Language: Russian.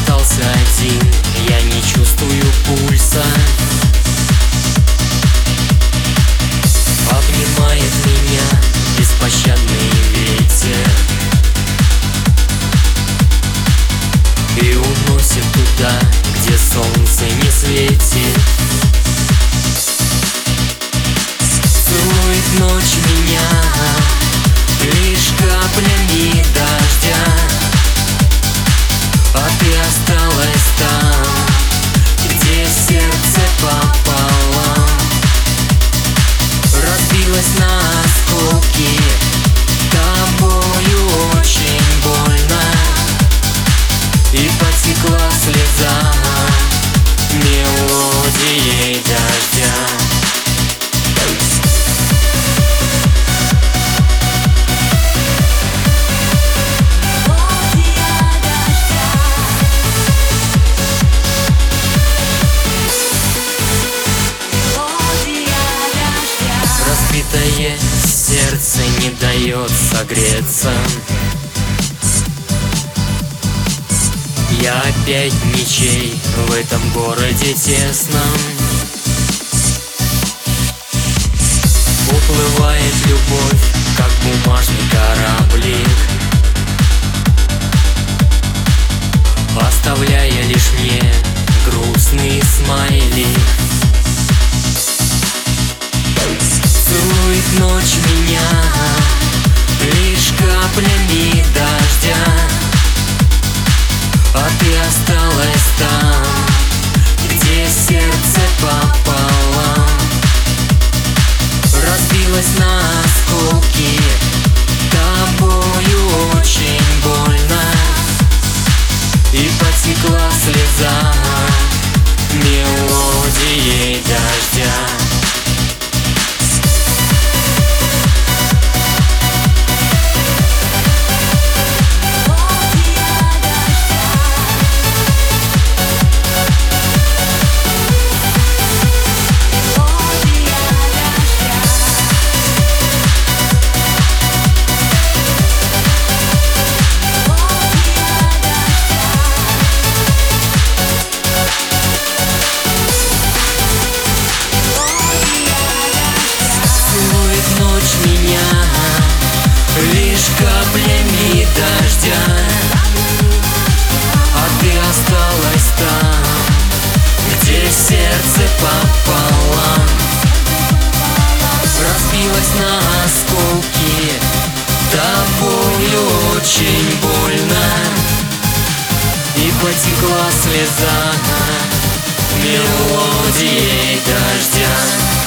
Остался один, я не чувствую пульса. Обнимает меня беспощадный ветер. И уносит туда, где солнце не светит Разбитое сердце не дает согреться. Я опять ничей в этом городе тесном. Уплывает любовь, как бумажный кораблик. Оставляя лишь мне слеза Мелодией дождя. А ты осталась там Где сердце пополам. Разбилась на осколки Тобою очень больно. И потекла слеза Мелодией дождя